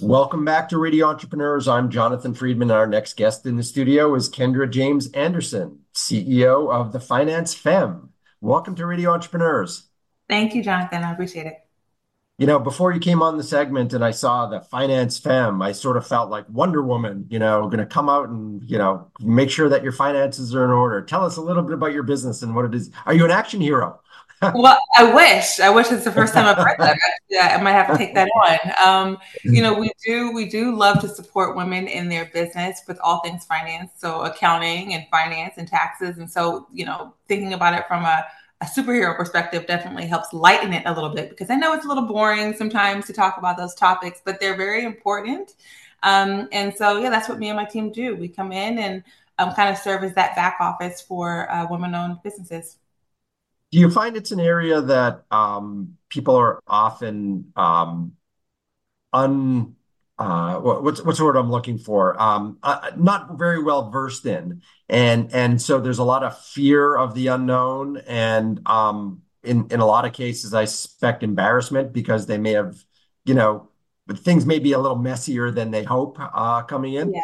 Welcome back to Radio Entrepreneurs. I'm Jonathan Freedman. Our next guest in the studio is Kendra James Anderson, CEO of the Finance Femme. Welcome to Radio Entrepreneurs. Thank you, Jonathan. I appreciate it. You know, before you came on the segment and I saw the Finance Femme, I sort of felt like Wonder Woman, you know, going to come out and, you know, make sure that your finances are in order. Tell us a little bit about your business and what it is. Are you an action hero? well, I wish. I wish it's the first time I've heard that. Yeah, I might have to take that on. Um, you know, we do we do love to support women in their business with all things finance, so accounting and finance and taxes, and so you know, thinking about it from a a superhero perspective definitely helps lighten it a little bit because I know it's a little boring sometimes to talk about those topics, but they're very important. Um, and so, yeah, that's what me and my team do. We come in and um, kind of serve as that back office for uh, women owned businesses. Do you find it's an area that um, people are often um, un uh, what's what's the word I'm looking for? Um, uh, not very well versed in, and and so there's a lot of fear of the unknown, and um, in in a lot of cases, I suspect embarrassment because they may have, you know, things may be a little messier than they hope uh, coming in. Yeah.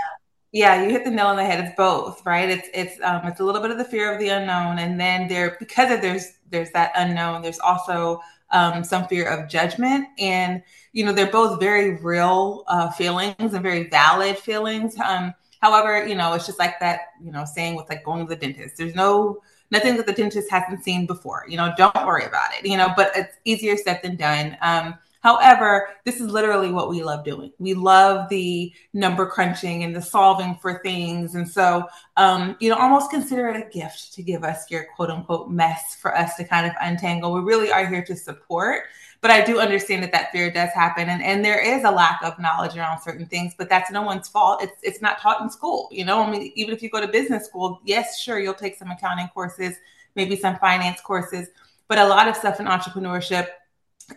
Yeah, you hit the nail on the head. It's both, right? It's it's um, it's a little bit of the fear of the unknown, and then there because of there's there's that unknown. There's also um, some fear of judgment, and you know they're both very real uh, feelings and very valid feelings. Um, however, you know it's just like that you know saying with like going to the dentist. There's no nothing that the dentist hasn't seen before. You know, don't worry about it. You know, but it's easier said than done. Um, However, this is literally what we love doing. We love the number crunching and the solving for things. And so, um, you know, almost consider it a gift to give us your quote unquote mess for us to kind of untangle. We really are here to support. But I do understand that that fear does happen, and, and there is a lack of knowledge around certain things. But that's no one's fault. It's it's not taught in school. You know, I mean, even if you go to business school, yes, sure, you'll take some accounting courses, maybe some finance courses, but a lot of stuff in entrepreneurship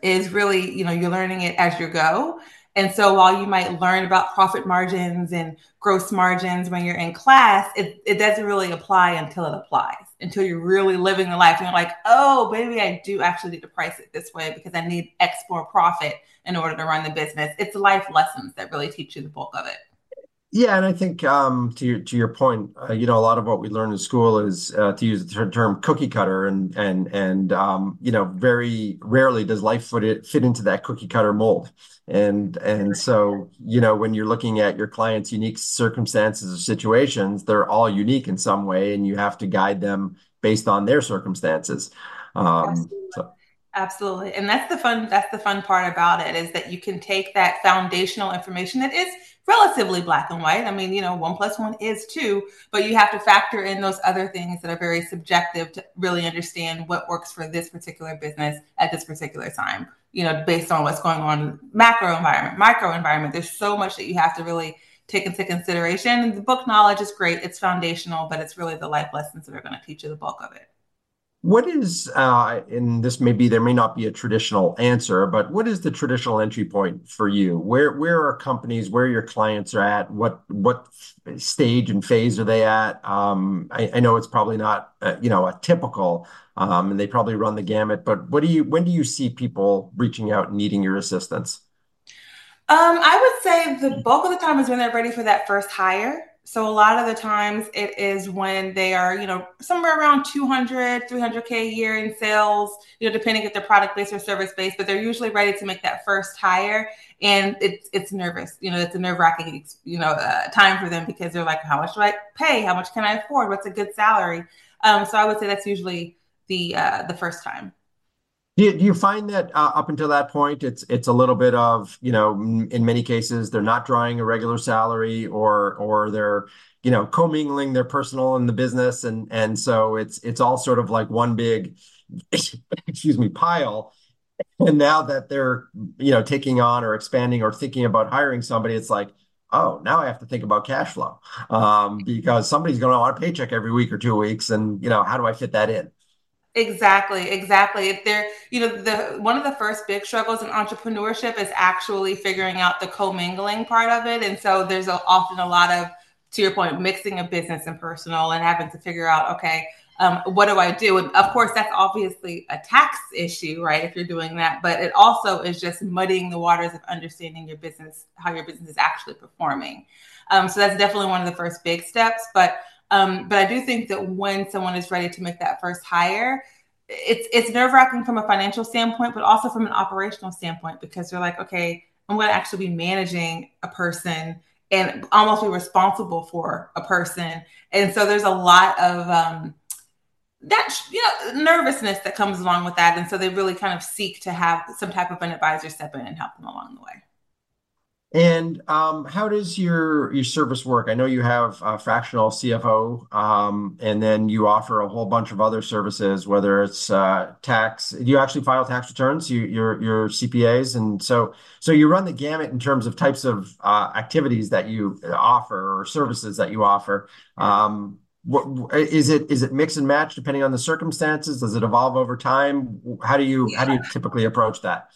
is really, you know, you're learning it as you go. And so while you might learn about profit margins and gross margins when you're in class, it, it doesn't really apply until it applies, until you're really living the life and you're like, oh, maybe I do actually need to price it this way because I need X more profit in order to run the business. It's life lessons that really teach you the bulk of it. Yeah, and I think um, to your to your point, uh, you know, a lot of what we learn in school is uh, to use the term cookie cutter, and and and um, you know, very rarely does life fit it fit into that cookie cutter mold. And and so you know, when you're looking at your clients' unique circumstances or situations, they're all unique in some way, and you have to guide them based on their circumstances. Um, Absolutely. So. Absolutely. And that's the fun that's the fun part about it is that you can take that foundational information that is relatively black and white. I mean, you know, one plus one is two, but you have to factor in those other things that are very subjective to really understand what works for this particular business at this particular time, you know, based on what's going on macro environment, micro environment. There's so much that you have to really take into consideration. The book knowledge is great, it's foundational, but it's really the life lessons that are going to teach you the bulk of it. What is, uh, and this may be, there may not be a traditional answer, but what is the traditional entry point for you? Where where are companies, where your clients are at? What what stage and phase are they at? Um, I, I know it's probably not, uh, you know, a typical, um, and they probably run the gamut. But what do you when do you see people reaching out and needing your assistance? Um, I would say the bulk of the time is when they're ready for that first hire. So a lot of the times it is when they are, you know, somewhere around 200, 300K a year in sales, you know, depending if they're product based or service based, but they're usually ready to make that first hire. And it's, it's nervous, you know, it's a nerve wracking, you know, uh, time for them because they're like, how much do I pay? How much can I afford? What's a good salary? Um, so I would say that's usually the, uh, the first time. Do you, do you find that uh, up until that point, it's it's a little bit of you know, in many cases they're not drawing a regular salary, or or they're you know commingling their personal and the business, and and so it's it's all sort of like one big, excuse me, pile. And now that they're you know taking on or expanding or thinking about hiring somebody, it's like oh, now I have to think about cash flow um, because somebody's going to want a paycheck every week or two weeks, and you know how do I fit that in? Exactly, exactly. If they're, you know, the one of the first big struggles in entrepreneurship is actually figuring out the commingling part of it, and so there's a, often a lot of, to your point, mixing of business and personal, and having to figure out, okay, um, what do I do? And of course, that's obviously a tax issue, right? If you're doing that, but it also is just muddying the waters of understanding your business, how your business is actually performing. Um, so that's definitely one of the first big steps. But um, but I do think that when someone is ready to make that first hire, it's it's nerve wracking from a financial standpoint, but also from an operational standpoint because you're like, okay, I'm going to actually be managing a person and almost be responsible for a person, and so there's a lot of um, that you know nervousness that comes along with that, and so they really kind of seek to have some type of an advisor step in and help them along the way. And um, how does your your service work? I know you have a fractional CFO, um, and then you offer a whole bunch of other services, whether it's uh, tax. Do you actually file tax returns? You, your your CPAs, and so so you run the gamut in terms of types of uh, activities that you offer or services that you offer. Um, what is it? Is it mix and match depending on the circumstances? Does it evolve over time? How do you how do you typically approach that?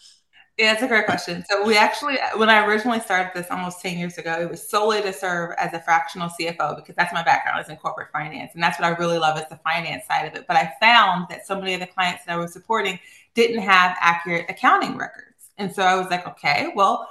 Yeah, it's a great question. So we actually, when I originally started this almost 10 years ago, it was solely to serve as a fractional CFO because that's my background is in corporate finance. And that's what I really love is the finance side of it. But I found that so many of the clients that I was supporting didn't have accurate accounting records. And so I was like, okay, well,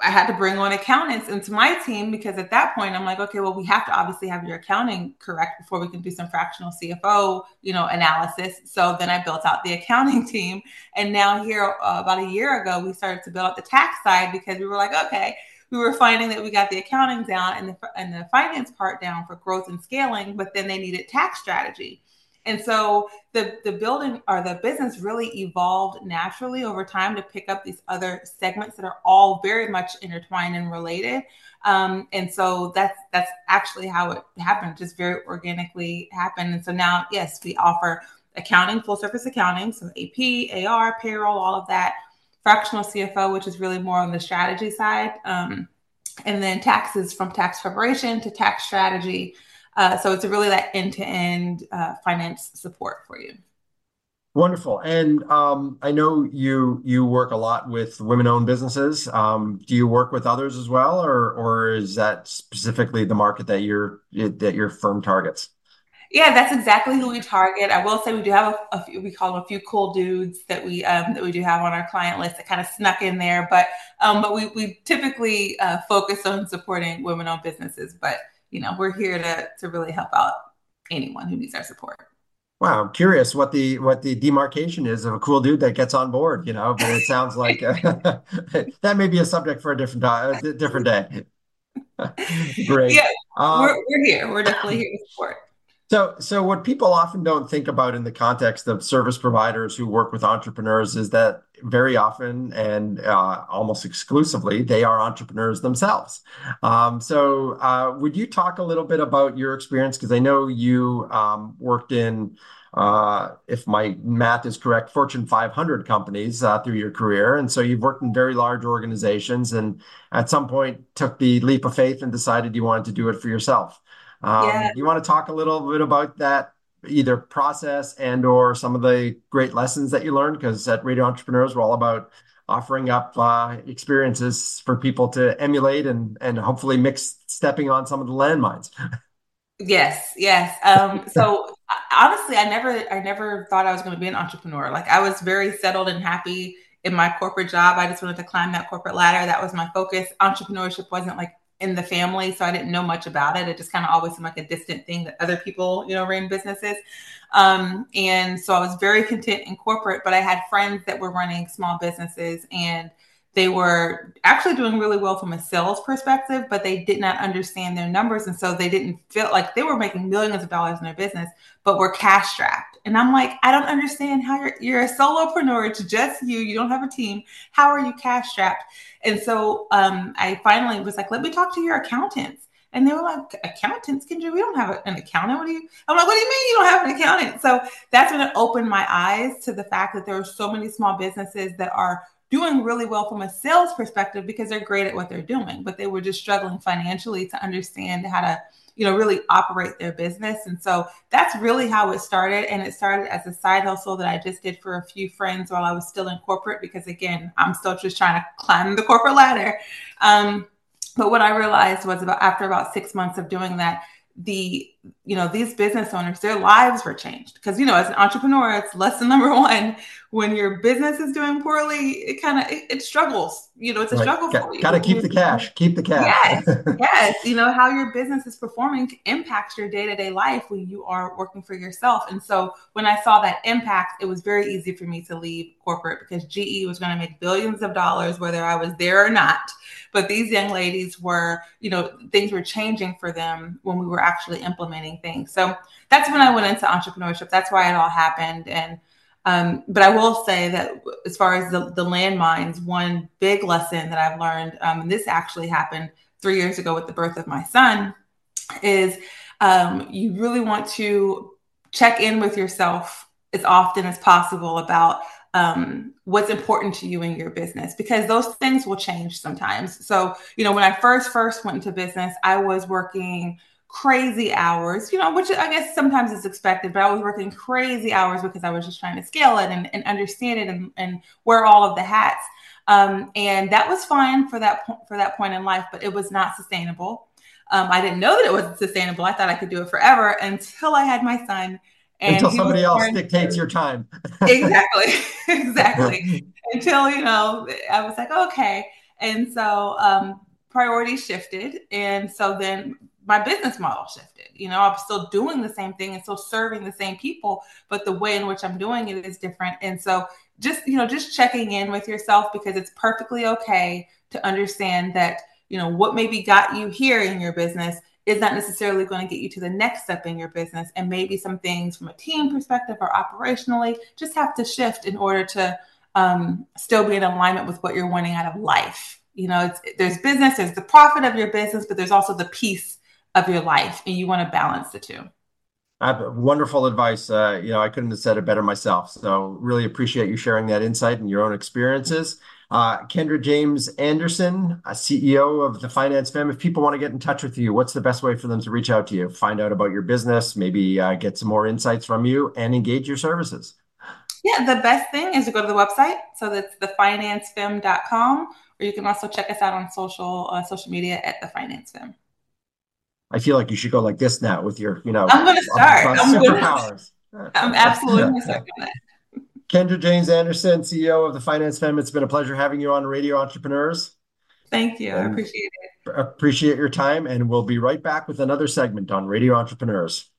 I had to bring on accountants into my team because at that point I'm like, okay, well, we have to obviously have your accounting correct before we can do some fractional CFO, you know, analysis. So then I built out the accounting team, and now here uh, about a year ago we started to build out the tax side because we were like, okay, we were finding that we got the accounting down and the and the finance part down for growth and scaling, but then they needed tax strategy. And so the the building or the business really evolved naturally over time to pick up these other segments that are all very much intertwined and related. Um, and so that's that's actually how it happened, just very organically happened. And so now, yes, we offer accounting, full service accounting, so AP, AR, payroll, all of that. Fractional CFO, which is really more on the strategy side. Um, and then taxes from tax preparation to tax strategy uh, so it's really that end to end finance support for you. Wonderful. And um, I know you you work a lot with women-owned businesses. Um, do you work with others as well, or or is that specifically the market that your that your firm targets? Yeah, that's exactly who we target. I will say we do have a, a few, we call them a few cool dudes that we um, that we do have on our client list that kind of snuck in there, but um, but we we typically uh, focus on supporting women-owned businesses, but you know, we're here to to really help out anyone who needs our support. Wow, I'm curious what the what the demarcation is of a cool dude that gets on board, you know, but it sounds like uh, that may be a subject for a different uh, different day. Great. Yeah, um, we're, we're here. We're definitely here to support. So, so what people often don't think about in the context of service providers who work with entrepreneurs is that very often and uh, almost exclusively they are entrepreneurs themselves. Um, so, uh, would you talk a little bit about your experience? Because I know you um, worked in, uh, if my math is correct, Fortune 500 companies uh, through your career, and so you've worked in very large organizations, and at some point took the leap of faith and decided you wanted to do it for yourself. Um, yeah. You want to talk a little bit about that, either process and or some of the great lessons that you learned? Because at Radio Entrepreneurs, we're all about offering up uh, experiences for people to emulate and and hopefully mix stepping on some of the landmines. yes, yes. Um, so honestly, I never I never thought I was going to be an entrepreneur. Like I was very settled and happy in my corporate job. I just wanted to climb that corporate ladder. That was my focus. Entrepreneurship wasn't like in the family, so I didn't know much about it. It just kind of always seemed like a distant thing that other people, you know, ran businesses. Um, and so I was very content in corporate, but I had friends that were running small businesses and they were actually doing really well from a sales perspective, but they did not understand their numbers. And so they didn't feel like they were making millions of dollars in their business, but were cash strapped. And I'm like, I don't understand how you're, you're a solopreneur. It's just you. You don't have a team. How are you cash strapped? And so um, I finally was like, let me talk to your accountants. And they were like, accountants, Kendra, we don't have an accountant. What do you? I'm like, what do you mean you don't have an accountant? So that's when it opened my eyes to the fact that there are so many small businesses that are doing really well from a sales perspective because they're great at what they're doing, but they were just struggling financially to understand how to, you know, really operate their business. And so that's really how it started. And it started as a side hustle that I just did for a few friends while I was still in corporate, because again, I'm still just trying to climb the corporate ladder. Um, but what I realized was about after about six months of doing that, the you know these business owners their lives were changed. Because you know as an entrepreneur it's lesson number one when your business is doing poorly it kind of it, it, struggles. You know it's a right. struggle for you. gotta keep the cash keep the cash. Yes yes. You know how your business is performing impacts your day-to-day life when you are working for yourself. And so when i saw that impact it was very easy for me to leave corporate because ge was going to make billions of dollars whether i was there or not but these young ladies were you know things were changing for them when we were actually implementing things. So that's when i went into entrepreneurship. That's why it all happened. And um, but I will say that as far as the, the landmines, one big lesson that I've learned, um, and this actually happened three years ago with the birth of my son, is um, you really want to check in with yourself as often as possible about um, what's important to you in your business because those things will change sometimes. So, you know, when I first first went into business, I was working crazy hours, you know, which I guess sometimes is expected, but I was working crazy hours because I was just trying to scale it and, and understand it and, and wear all of the hats. Um, and that was fine for that po- for that point in life, but it was not sustainable. Um, I didn't know that it wasn't sustainable. I thought I could do it forever until I had my son. Until somebody else dictates your time. exactly, exactly. until you know, I was like, okay. And so um, priorities shifted, and so then my business model shifted. You know, I'm still doing the same thing and still serving the same people, but the way in which I'm doing it is different. And so just, you know, just checking in with yourself because it's perfectly okay to understand that, you know, what maybe got you here in your business is not necessarily going to get you to the next step in your business. And maybe some things from a team perspective or operationally just have to shift in order to um, still be in alignment with what you're wanting out of life. You know, there's business, there's the profit of your business, but there's also the peace of your life and you want to balance the two wonderful advice uh, you know i couldn't have said it better myself so really appreciate you sharing that insight and your own experiences uh, kendra james anderson ceo of the finance femme if people want to get in touch with you what's the best way for them to reach out to you find out about your business maybe uh, get some more insights from you and engage your services yeah the best thing is to go to the website so that's thefinancefemme.com or you can also check us out on social uh, social media at the finance femme I feel like you should go like this now with your, you know, I'm going to start. I'm. Gonna, I'm absolutely going to start that. Kendra James Anderson, CEO of the Finance Femme. It's been a pleasure having you on Radio Entrepreneurs. Thank you. And I appreciate it. Appreciate your time. And we'll be right back with another segment on Radio Entrepreneurs.